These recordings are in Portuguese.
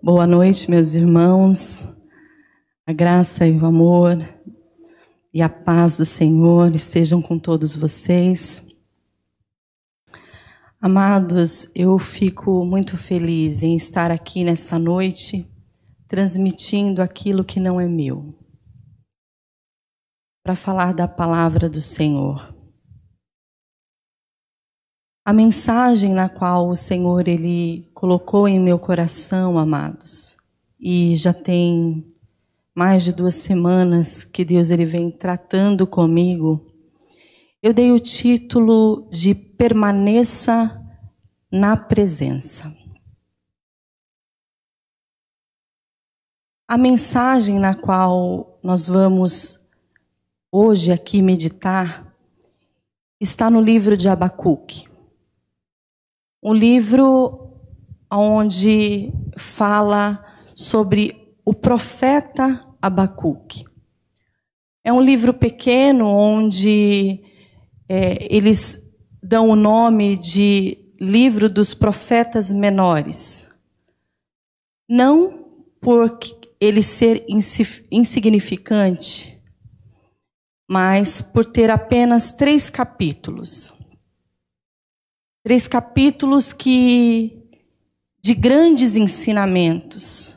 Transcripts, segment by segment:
Boa noite, meus irmãos. A graça e o amor e a paz do Senhor estejam com todos vocês. Amados, eu fico muito feliz em estar aqui nessa noite transmitindo aquilo que não é meu, para falar da palavra do Senhor. A mensagem na qual o Senhor ele colocou em meu coração, amados, e já tem mais de duas semanas que Deus ele vem tratando comigo, eu dei o título de permaneça na presença. A mensagem na qual nós vamos hoje aqui meditar está no livro de Abacuque um livro onde fala sobre o profeta Abacuque. É um livro pequeno onde é, eles dão o nome de livro dos profetas menores. Não por ele ser insignificante, mas por ter apenas três capítulos. Três capítulos que de grandes ensinamentos.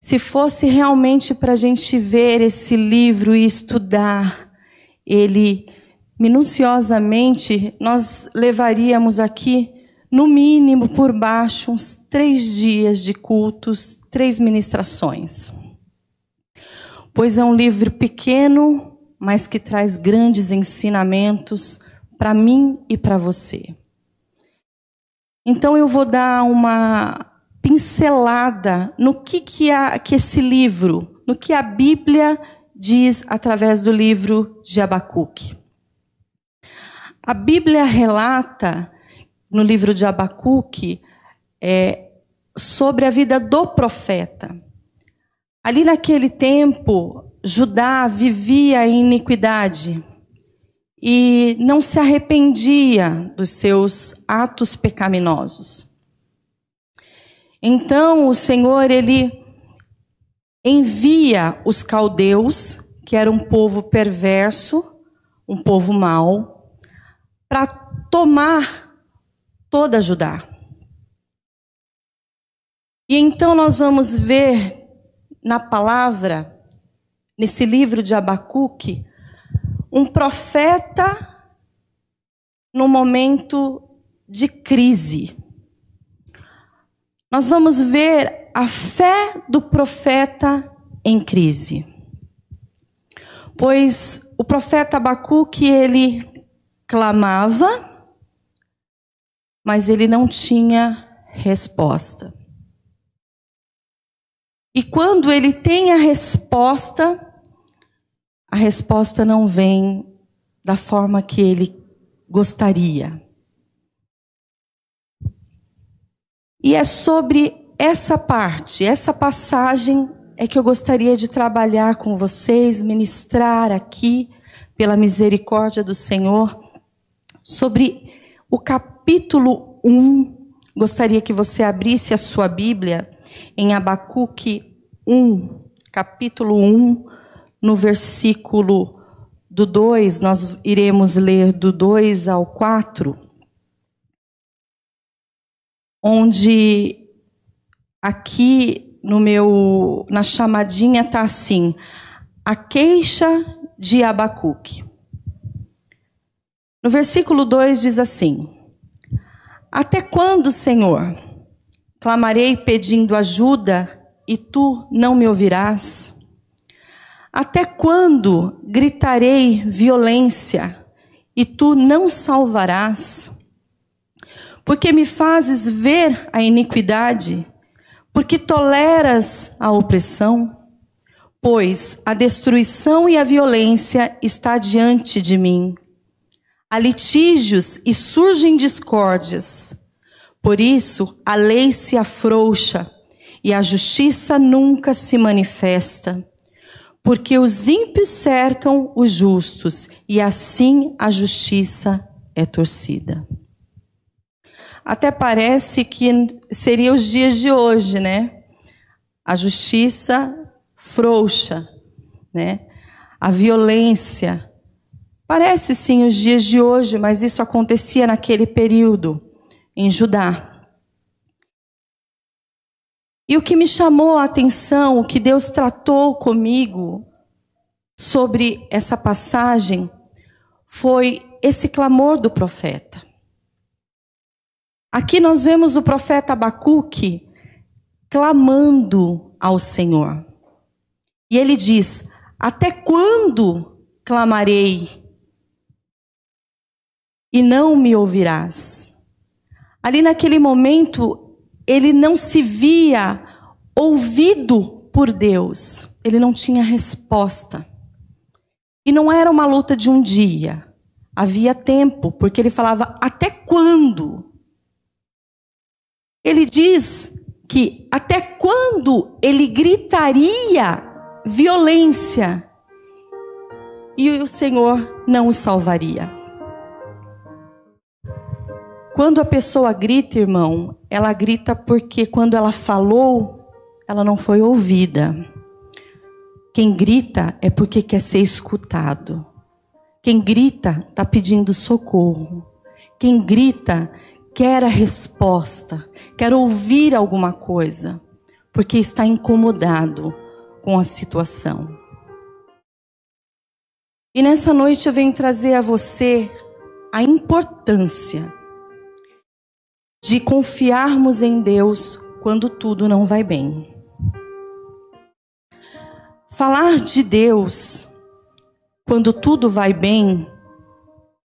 Se fosse realmente para a gente ver esse livro e estudar ele minuciosamente, nós levaríamos aqui, no mínimo, por baixo, uns três dias de cultos, três ministrações. Pois é um livro pequeno, mas que traz grandes ensinamentos para mim e para você. Então eu vou dar uma pincelada no que, que, a, que esse livro, no que a Bíblia diz através do livro de Abacuque. A Bíblia relata, no livro de Abacuque, é, sobre a vida do profeta. Ali naquele tempo, Judá vivia em iniquidade e não se arrependia dos seus atos pecaminosos. Então o Senhor ele envia os caldeus, que era um povo perverso, um povo mau, para tomar toda Judá. E então nós vamos ver na palavra, nesse livro de Abacuque, um profeta no momento de crise. Nós vamos ver a fé do profeta em crise. Pois o profeta Abacuque, ele clamava, mas ele não tinha resposta. E quando ele tem a resposta, a resposta não vem da forma que ele gostaria. E é sobre essa parte, essa passagem é que eu gostaria de trabalhar com vocês, ministrar aqui, pela misericórdia do Senhor, sobre o capítulo 1. Gostaria que você abrisse a sua Bíblia em Abacuque 1, capítulo 1, no versículo do 2, nós iremos ler do 2 ao 4, onde aqui no meu na chamadinha tá assim: a queixa de Abacuque. No versículo 2 diz assim: Até quando, Senhor, clamarei pedindo ajuda e tu não me ouvirás? Até quando gritarei violência e tu não salvarás? Porque me fazes ver a iniquidade, porque toleras a opressão? Pois a destruição e a violência está diante de mim. Há litígios e surgem discórdias. Por isso a lei se afrouxa e a justiça nunca se manifesta porque os ímpios cercam os justos, e assim a justiça é torcida. até parece que seria os dias de hoje, né? A justiça frouxa, né? A violência. Parece sim os dias de hoje, mas isso acontecia naquele período em Judá. E o que me chamou a atenção, o que Deus tratou comigo sobre essa passagem, foi esse clamor do profeta. Aqui nós vemos o profeta Abacuque clamando ao Senhor. E ele diz: Até quando clamarei e não me ouvirás? Ali naquele momento, ele não se via ouvido por Deus, ele não tinha resposta. E não era uma luta de um dia, havia tempo, porque ele falava: até quando? Ele diz que até quando ele gritaria violência e o Senhor não o salvaria. Quando a pessoa grita, irmão, ela grita porque quando ela falou, ela não foi ouvida. Quem grita é porque quer ser escutado. Quem grita está pedindo socorro. Quem grita quer a resposta, quer ouvir alguma coisa, porque está incomodado com a situação. E nessa noite eu venho trazer a você a importância de confiarmos em Deus quando tudo não vai bem. Falar de Deus quando tudo vai bem,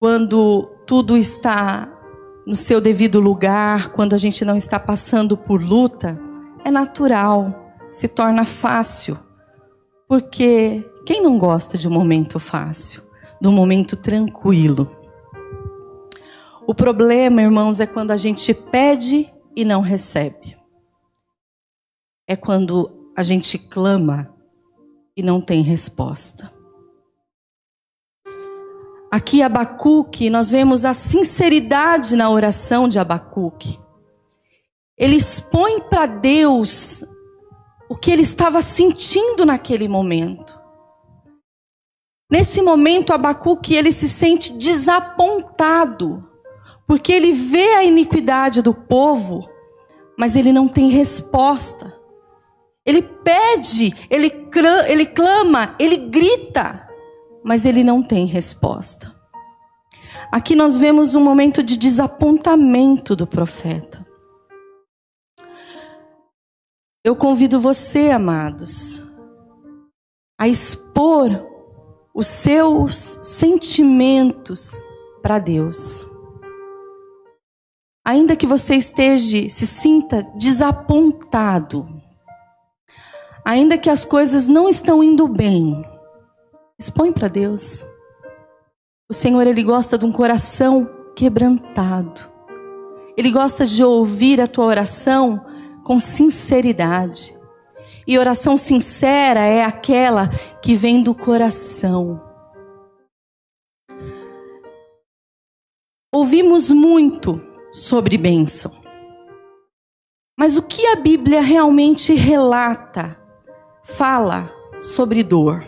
quando tudo está no seu devido lugar, quando a gente não está passando por luta, é natural, se torna fácil. Porque quem não gosta de um momento fácil, de um momento tranquilo? O problema, irmãos, é quando a gente pede e não recebe. É quando a gente clama e não tem resposta. Aqui Abacuque, nós vemos a sinceridade na oração de Abacuque. Ele expõe para Deus o que ele estava sentindo naquele momento. Nesse momento, Abacuque ele se sente desapontado porque ele vê a iniquidade do povo, mas ele não tem resposta. Ele pede, ele, ele clama, ele grita, mas ele não tem resposta. Aqui nós vemos um momento de desapontamento do profeta. Eu convido você, amados, a expor os seus sentimentos para Deus. Ainda que você esteja, se sinta desapontado, ainda que as coisas não estão indo bem, expõe para Deus. O Senhor, Ele gosta de um coração quebrantado. Ele gosta de ouvir a tua oração com sinceridade. E oração sincera é aquela que vem do coração. Ouvimos muito sobre bênção. Mas o que a Bíblia realmente relata, fala sobre dor?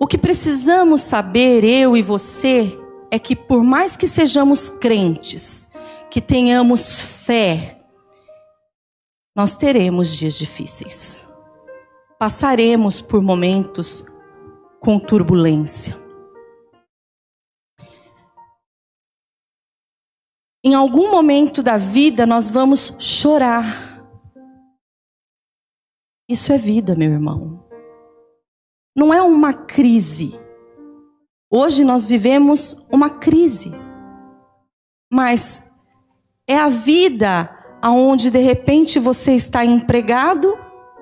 O que precisamos saber, eu e você, é que por mais que sejamos crentes, que tenhamos fé, nós teremos dias difíceis. Passaremos por momentos com turbulência. Em algum momento da vida nós vamos chorar. Isso é vida, meu irmão. Não é uma crise. Hoje nós vivemos uma crise. Mas é a vida aonde de repente você está empregado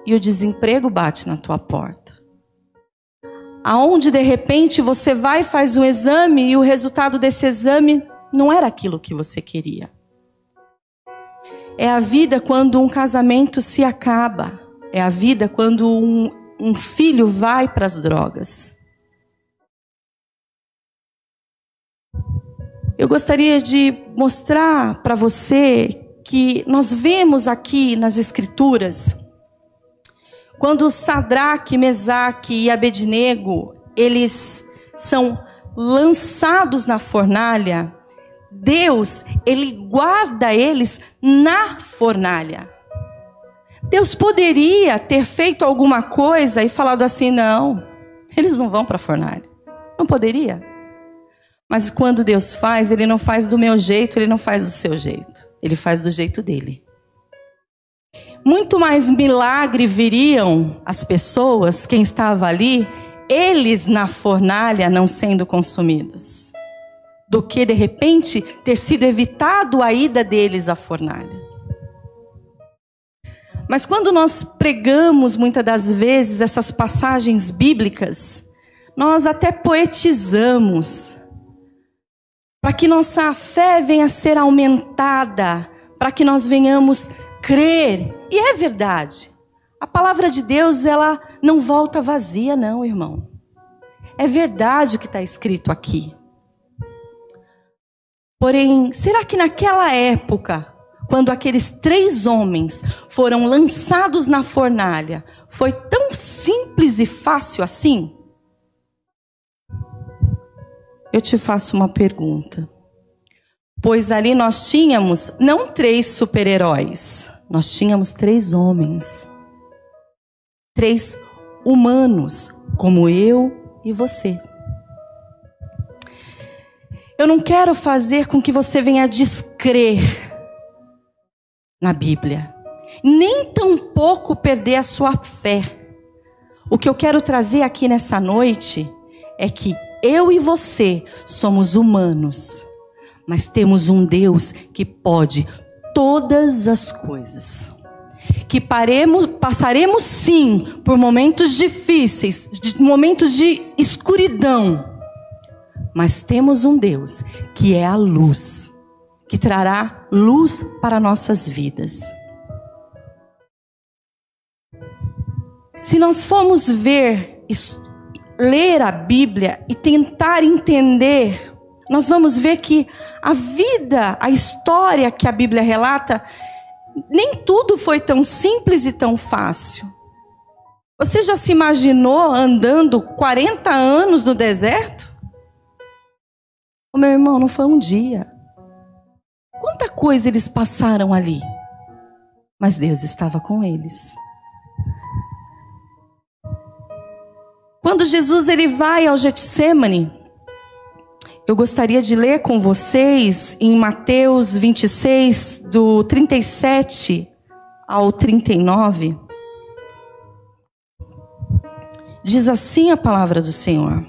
e o desemprego bate na tua porta. Aonde de repente você vai faz um exame e o resultado desse exame não era aquilo que você queria. É a vida quando um casamento se acaba. É a vida quando um, um filho vai para as drogas. Eu gostaria de mostrar para você que nós vemos aqui nas Escrituras, quando Sadraque, Mesaque e Abednego, eles são lançados na fornalha, Deus, ele guarda eles na fornalha. Deus poderia ter feito alguma coisa e falado assim: não, eles não vão para a fornalha. Não poderia. Mas quando Deus faz, Ele não faz do meu jeito, Ele não faz do seu jeito. Ele faz do jeito dele. Muito mais milagre viriam as pessoas, quem estava ali, eles na fornalha não sendo consumidos, do que de repente ter sido evitado a ida deles à fornalha. Mas quando nós pregamos muitas das vezes essas passagens bíblicas, nós até poetizamos, para que nossa fé venha a ser aumentada, para que nós venhamos crer. E é verdade. A palavra de Deus, ela não volta vazia, não, irmão. É verdade o que está escrito aqui. Porém, será que naquela época, quando aqueles três homens foram lançados na fornalha, foi tão simples e fácil assim? eu te faço uma pergunta. Pois ali nós tínhamos não três super-heróis, nós tínhamos três homens. Três humanos, como eu e você. Eu não quero fazer com que você venha descrer na Bíblia, nem tampouco perder a sua fé. O que eu quero trazer aqui nessa noite é que eu e você somos humanos, mas temos um Deus que pode todas as coisas. Que paremos, passaremos sim por momentos difíceis, momentos de escuridão, mas temos um Deus que é a luz, que trará luz para nossas vidas. Se nós formos ver ler a Bíblia e tentar entender, nós vamos ver que a vida, a história que a Bíblia relata, nem tudo foi tão simples e tão fácil. Você já se imaginou andando 40 anos no deserto? O meu irmão, não foi um dia. Quanta coisa eles passaram ali. Mas Deus estava com eles. Quando Jesus ele vai ao Getsemane, eu gostaria de ler com vocês em Mateus 26, do 37 ao 39. Diz assim a palavra do Senhor: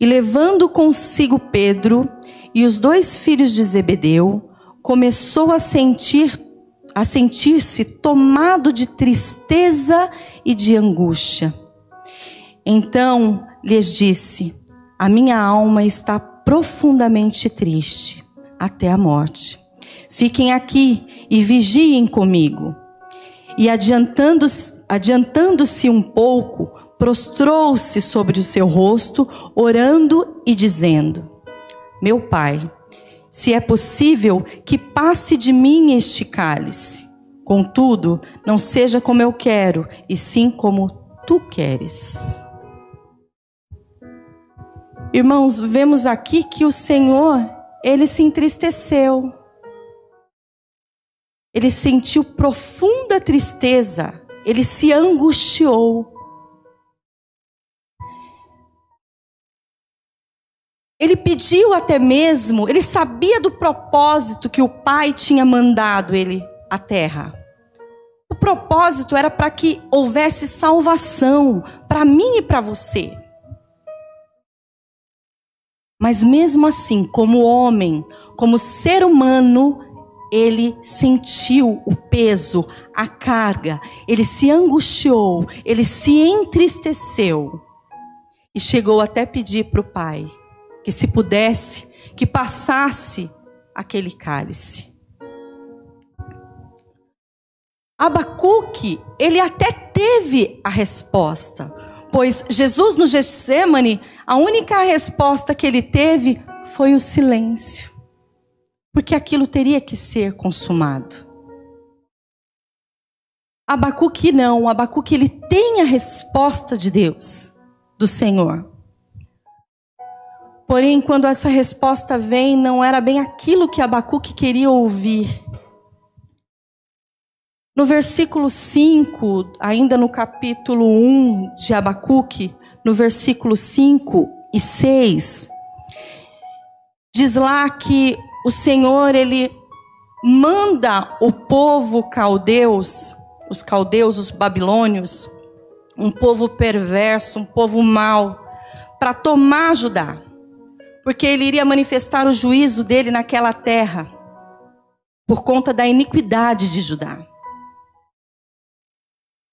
E levando consigo Pedro e os dois filhos de Zebedeu, começou a sentir a sentir-se tomado de tristeza e de angústia. Então lhes disse: A minha alma está profundamente triste até a morte. Fiquem aqui e vigiem comigo. E adiantando-se adiantando um pouco, prostrou-se sobre o seu rosto, orando e dizendo: Meu pai, se é possível que passe de mim este cálice. Contudo, não seja como eu quero, e sim como tu queres. Irmãos, vemos aqui que o Senhor, ele se entristeceu. Ele sentiu profunda tristeza, ele se angustiou. Ele pediu até mesmo, ele sabia do propósito que o Pai tinha mandado ele à terra. O propósito era para que houvesse salvação para mim e para você. Mas mesmo assim, como homem, como ser humano, ele sentiu o peso, a carga, ele se angustiou, ele se entristeceu e chegou até pedir para o pai que, se pudesse, que passasse aquele cálice. Abacuque, ele até teve a resposta, pois Jesus no Getsemane a única resposta que ele teve foi o silêncio, porque aquilo teria que ser consumado. Abacuque não, Abacuque ele tem a resposta de Deus, do Senhor. Porém, quando essa resposta vem, não era bem aquilo que Abacuque queria ouvir. No versículo 5, ainda no capítulo 1 de Abacuque, no versículo 5 e 6, diz lá que o Senhor, ele manda o povo caldeus, os caldeus, os babilônios, um povo perverso, um povo mau, para tomar Judá porque ele iria manifestar o juízo dele naquela terra, por conta da iniquidade de Judá.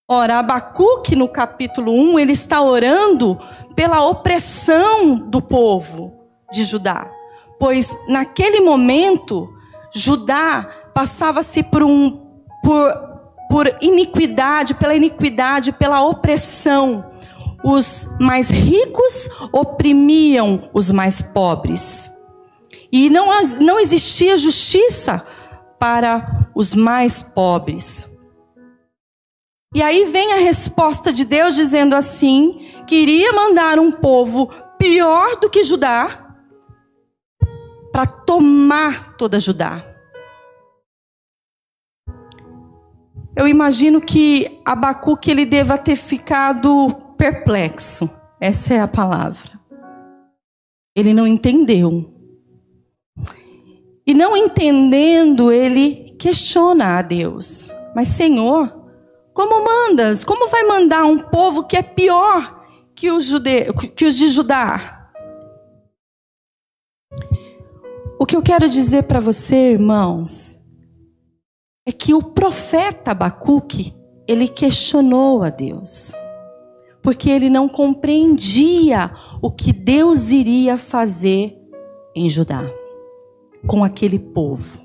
Ora, Abacuque, no capítulo 1, ele está orando pela opressão do povo de Judá, pois naquele momento, Judá passava-se por um por, por iniquidade, pela iniquidade, pela opressão os mais ricos oprimiam os mais pobres. E não, não existia justiça para os mais pobres. E aí vem a resposta de Deus dizendo assim: que iria mandar um povo pior do que Judá para tomar toda Judá. Eu imagino que Abacuque ele deva ter ficado perplexo. Essa é a palavra. Ele não entendeu. E não entendendo, ele questiona a Deus. Mas, Senhor, como mandas? Como vai mandar um povo que é pior que os, jude... que os de Judá? O que eu quero dizer para você, irmãos, é que o profeta Abacuque, ele questionou a Deus porque ele não compreendia o que Deus iria fazer em Judá, com aquele povo.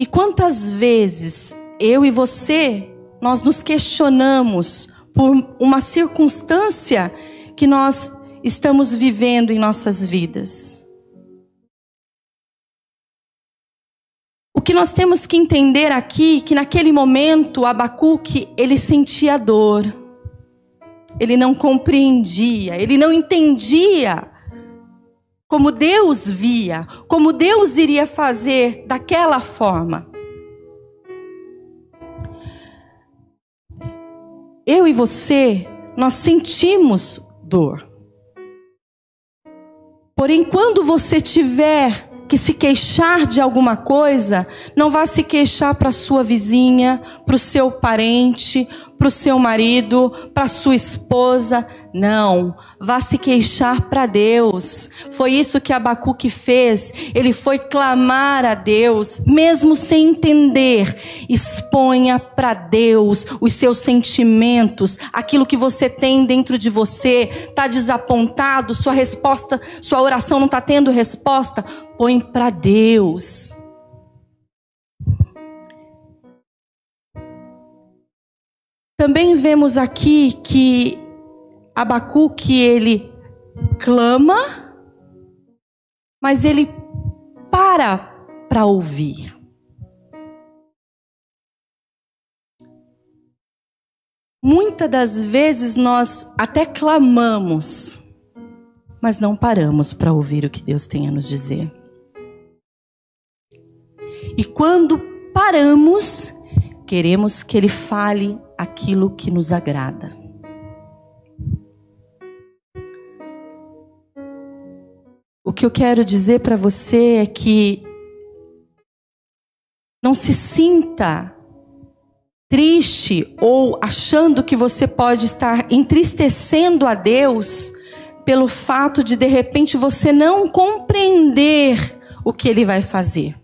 E quantas vezes eu e você, nós nos questionamos por uma circunstância que nós estamos vivendo em nossas vidas. Que nós temos que entender aqui que naquele momento Abacuque ele sentia dor. Ele não compreendia, ele não entendia como Deus via, como Deus iria fazer daquela forma. Eu e você, nós sentimos dor. Porém, quando você tiver que se queixar de alguma coisa, não vá se queixar para sua vizinha, para o seu parente, para o seu marido, para sua esposa. Não, vá se queixar para Deus. Foi isso que Abacuque fez. Ele foi clamar a Deus, mesmo sem entender. Exponha para Deus os seus sentimentos, aquilo que você tem dentro de você. Está desapontado, sua resposta, sua oração não está tendo resposta põe para Deus. Também vemos aqui que Abacuque ele clama, mas ele para para ouvir. Muitas das vezes nós até clamamos, mas não paramos para ouvir o que Deus tem a nos dizer. E quando paramos, queremos que Ele fale aquilo que nos agrada. O que eu quero dizer para você é que não se sinta triste ou achando que você pode estar entristecendo a Deus pelo fato de de repente você não compreender o que ele vai fazer.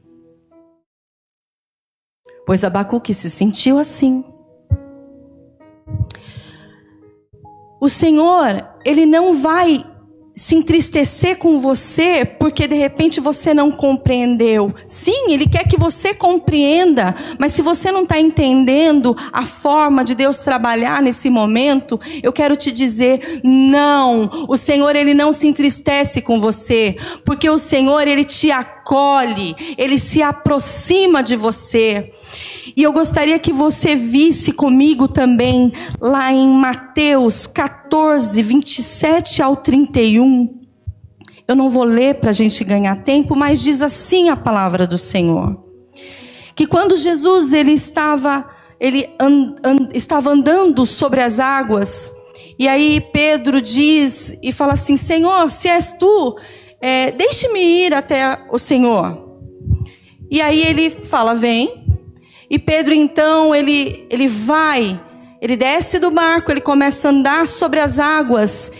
Pois Abacuque se sentiu assim. O Senhor, ele não vai se entristecer com você porque de repente você não compreendeu. Sim, Ele quer que você compreenda, mas se você não está entendendo a forma de Deus trabalhar nesse momento, eu quero te dizer: não, o Senhor Ele não se entristece com você, porque o Senhor Ele te acolhe, Ele se aproxima de você. E eu gostaria que você visse comigo também lá em Mateus 14, 27 ao 31. Eu não vou ler para a gente ganhar tempo, mas diz assim a palavra do Senhor. Que quando Jesus ele estava, ele estava andando sobre as águas, e aí Pedro diz e fala assim: Senhor, se és tu, é, deixe-me ir até o Senhor. E aí ele fala: Vem. E Pedro então, ele, ele vai, ele desce do barco, ele começa a andar sobre as águas.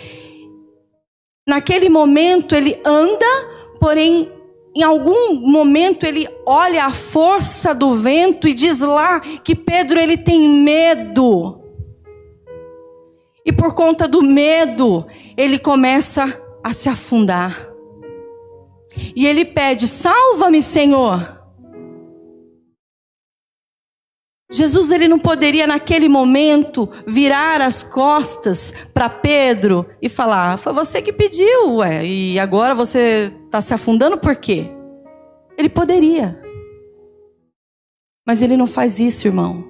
Naquele momento ele anda, porém em algum momento ele olha a força do vento e diz lá que Pedro ele tem medo. E por conta do medo, ele começa a se afundar. E ele pede: "Salva-me, Senhor". Jesus ele não poderia naquele momento virar as costas para Pedro e falar: "Foi você que pediu, ué, e agora você está se afundando por quê?" Ele poderia. Mas ele não faz isso, irmão.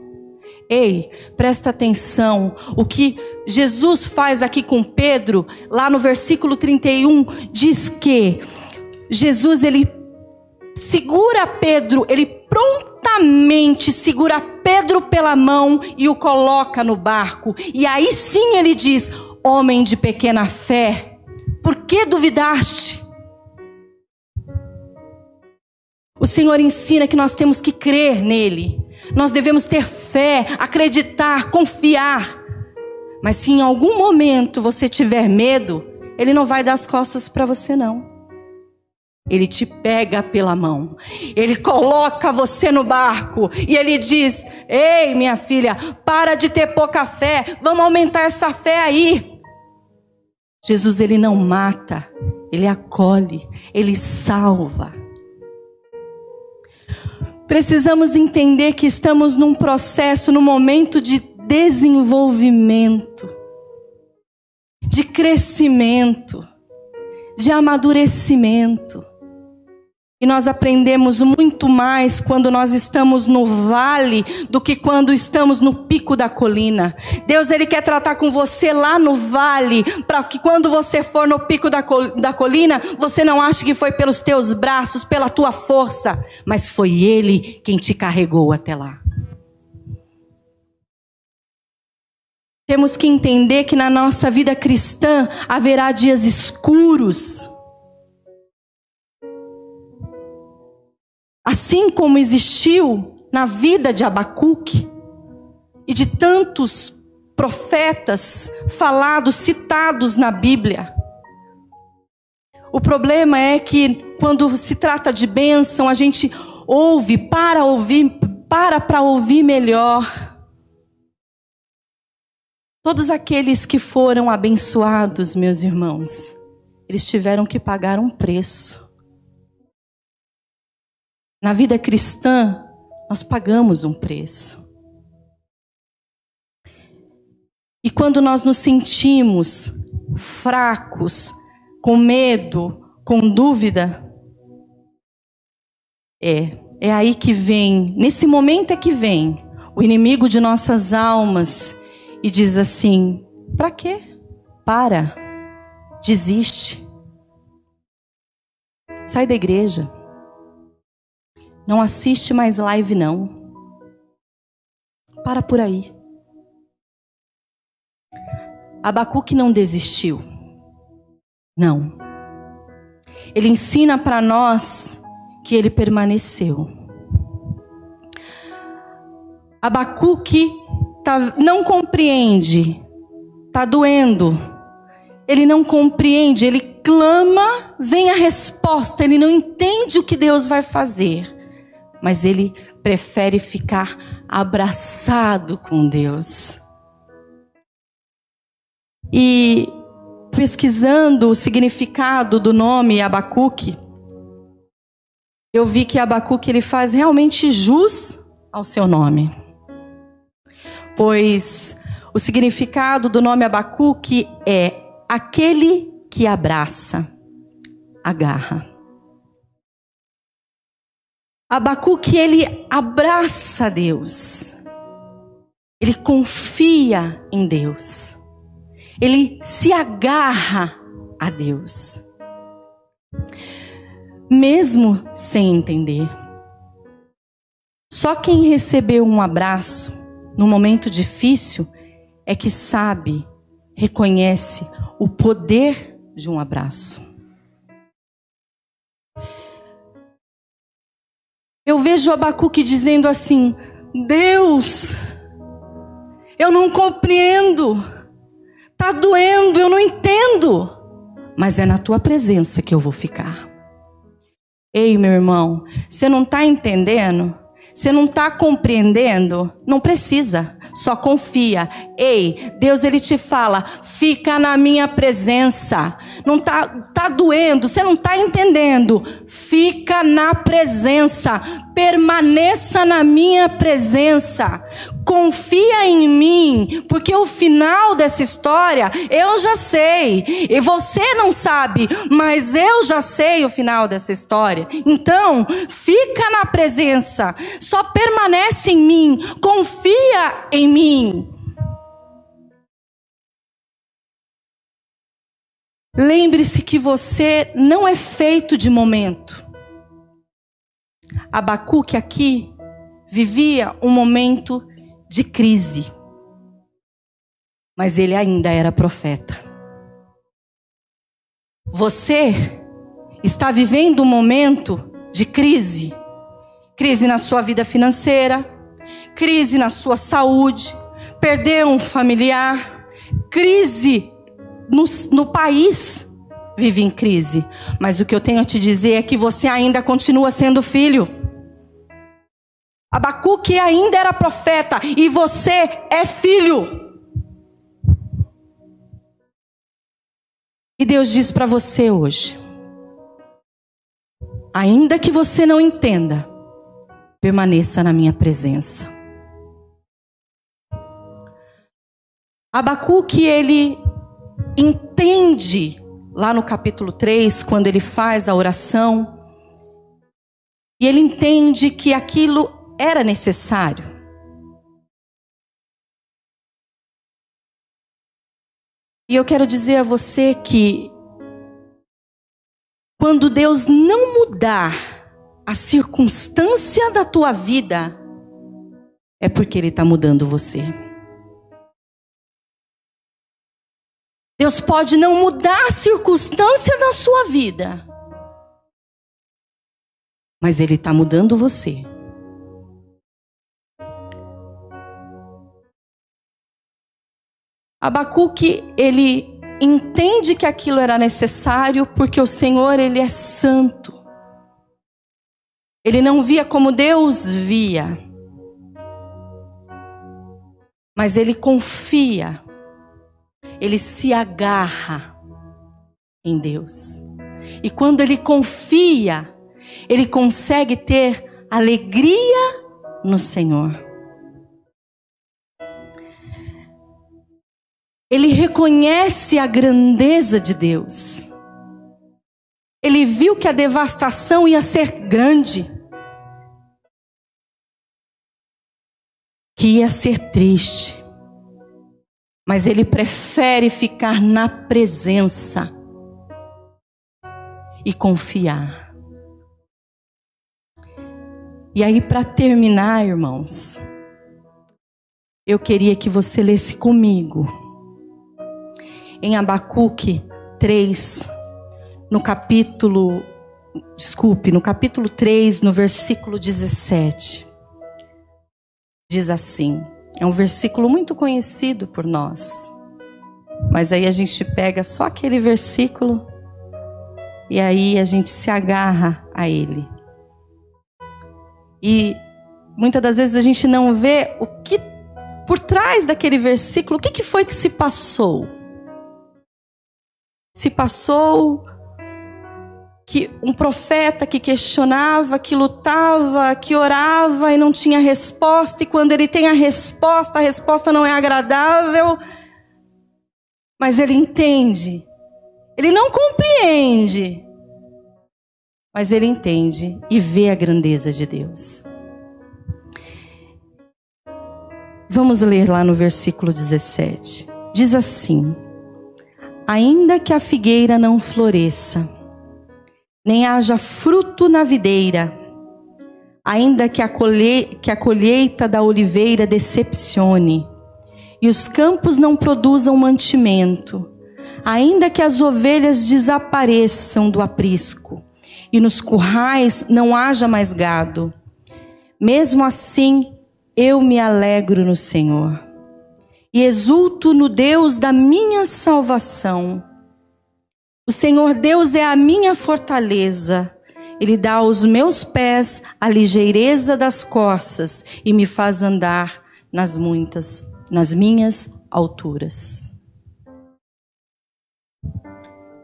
Ei, presta atenção. O que Jesus faz aqui com Pedro, lá no versículo 31, diz que Jesus ele segura Pedro, ele prontamente segura Pedro pela mão e o coloca no barco. E aí sim ele diz: Homem de pequena fé, por que duvidaste? O Senhor ensina que nós temos que crer nele. Nós devemos ter fé, acreditar, confiar. Mas se em algum momento você tiver medo, ele não vai dar as costas para você não. Ele te pega pela mão, ele coloca você no barco e ele diz: Ei, minha filha, para de ter pouca fé, vamos aumentar essa fé aí. Jesus, ele não mata, ele acolhe, ele salva. Precisamos entender que estamos num processo, num momento de desenvolvimento, de crescimento, de amadurecimento. E nós aprendemos muito mais quando nós estamos no vale do que quando estamos no pico da colina. Deus ele quer tratar com você lá no vale, para que quando você for no pico da, col da colina, você não ache que foi pelos teus braços, pela tua força, mas foi ele quem te carregou até lá. Temos que entender que na nossa vida cristã haverá dias escuros Assim como existiu na vida de Abacuque e de tantos profetas falados, citados na Bíblia. O problema é que quando se trata de bênção, a gente ouve para ouvir, para para ouvir melhor. Todos aqueles que foram abençoados, meus irmãos, eles tiveram que pagar um preço. Na vida cristã, nós pagamos um preço. E quando nós nos sentimos fracos, com medo, com dúvida, é, é aí que vem, nesse momento é que vem o inimigo de nossas almas e diz assim: para quê? Para, desiste, sai da igreja. Não assiste mais live, não. Para por aí. Abacuque não desistiu. Não. Ele ensina para nós que ele permaneceu. Abacuque tá, não compreende, está doendo. Ele não compreende, ele clama, vem a resposta, ele não entende o que Deus vai fazer mas ele prefere ficar abraçado com Deus. E pesquisando o significado do nome Abacuque, eu vi que Abacuque ele faz realmente jus ao seu nome. Pois o significado do nome Abacuque é aquele que abraça, agarra. Abacuque ele abraça Deus. Ele confia em Deus. Ele se agarra a Deus. Mesmo sem entender. Só quem recebeu um abraço no momento difícil é que sabe, reconhece o poder de um abraço. Eu vejo Abacuque dizendo assim: Deus, eu não compreendo, está doendo, eu não entendo, mas é na tua presença que eu vou ficar. Ei, meu irmão, você não está entendendo? Você não está compreendendo? Não precisa, só confia. Ei, Deus ele te fala, fica na minha presença. Não tá tá doendo, você não está entendendo? Fica na presença, permaneça na minha presença. Confia em mim, porque o final dessa história eu já sei. E você não sabe, mas eu já sei o final dessa história. Então, fica na presença. Só permanece em mim, confia em mim. Lembre-se que você não é feito de momento. Abacuque aqui vivia um momento de crise. Mas ele ainda era profeta. Você está vivendo um momento de crise. Crise na sua vida financeira, crise na sua saúde, perdeu um familiar, crise no, no país vive em crise. Mas o que eu tenho a te dizer é que você ainda continua sendo filho. Abacuque ainda era profeta e você é filho. E Deus diz para você hoje: ainda que você não entenda, permaneça na minha presença. Abacuque, ele entende, lá no capítulo 3, quando ele faz a oração, e ele entende que aquilo era necessário. E eu quero dizer a você que quando Deus não mudar a circunstância da tua vida, é porque Ele está mudando você. Deus pode não mudar a circunstância da sua vida, mas Ele está mudando você. Abacuque, ele entende que aquilo era necessário porque o Senhor, ele é santo. Ele não via como Deus via. Mas ele confia ele se agarra em Deus. E quando ele confia, ele consegue ter alegria no Senhor. Ele reconhece a grandeza de Deus. Ele viu que a devastação ia ser grande, que ia ser triste mas ele prefere ficar na presença e confiar. E aí, para terminar, irmãos, eu queria que você lesse comigo em Abacuque 3, no capítulo, desculpe, no capítulo 3, no versículo 17. Diz assim: é um versículo muito conhecido por nós. Mas aí a gente pega só aquele versículo e aí a gente se agarra a ele. E muitas das vezes a gente não vê o que por trás daquele versículo, o que, que foi que se passou. Se passou que um profeta que questionava, que lutava, que orava e não tinha resposta, e quando ele tem a resposta, a resposta não é agradável, mas ele entende. Ele não compreende, mas ele entende e vê a grandeza de Deus. Vamos ler lá no versículo 17. Diz assim: Ainda que a figueira não floresça, nem haja fruto na videira, ainda que a, colhe que a colheita da oliveira decepcione, e os campos não produzam mantimento, ainda que as ovelhas desapareçam do aprisco, e nos currais não haja mais gado, mesmo assim eu me alegro no Senhor, e exulto no Deus da minha salvação o Senhor Deus é a minha fortaleza. Ele dá aos meus pés a ligeireza das costas e me faz andar nas muitas, nas minhas alturas.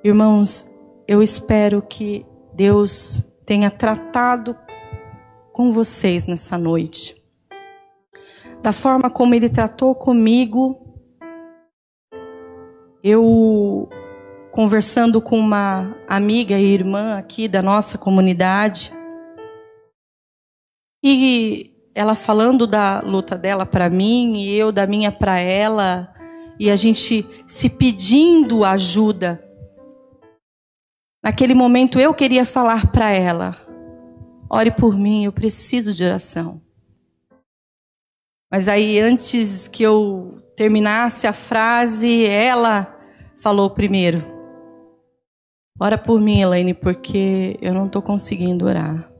Irmãos, eu espero que Deus tenha tratado com vocês nessa noite. Da forma como ele tratou comigo, eu conversando com uma amiga e irmã aqui da nossa comunidade. E ela falando da luta dela para mim e eu da minha para ela, e a gente se pedindo ajuda. Naquele momento eu queria falar para ela: ore por mim, eu preciso de oração. Mas aí, antes que eu terminasse a frase, ela falou primeiro. Ora por mim, Elaine, porque eu não estou conseguindo orar.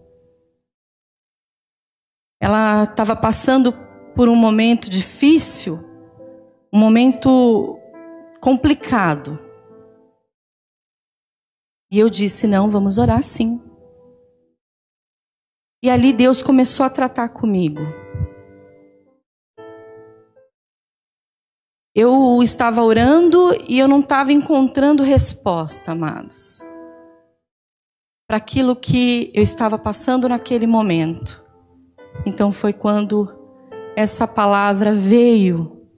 Ela estava passando por um momento difícil, um momento complicado. E eu disse: não, vamos orar sim. E ali Deus começou a tratar comigo. Eu estava orando e eu não estava encontrando resposta, amados, para aquilo que eu estava passando naquele momento. Então foi quando essa palavra veio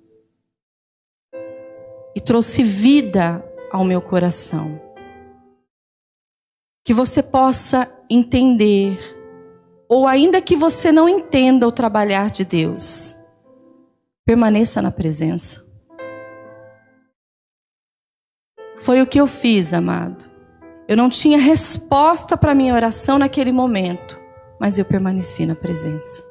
e trouxe vida ao meu coração. Que você possa entender, ou ainda que você não entenda o trabalhar de Deus, permaneça na presença. Foi o que eu fiz, amado. Eu não tinha resposta para minha oração naquele momento, mas eu permaneci na presença.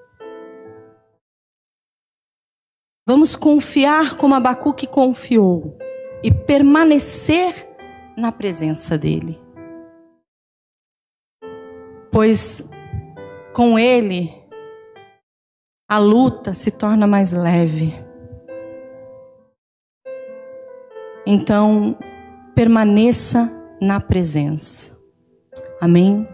Vamos confiar como Abacuque confiou e permanecer na presença dele. Pois com ele a luta se torna mais leve. Então, permaneça na presença. Amém?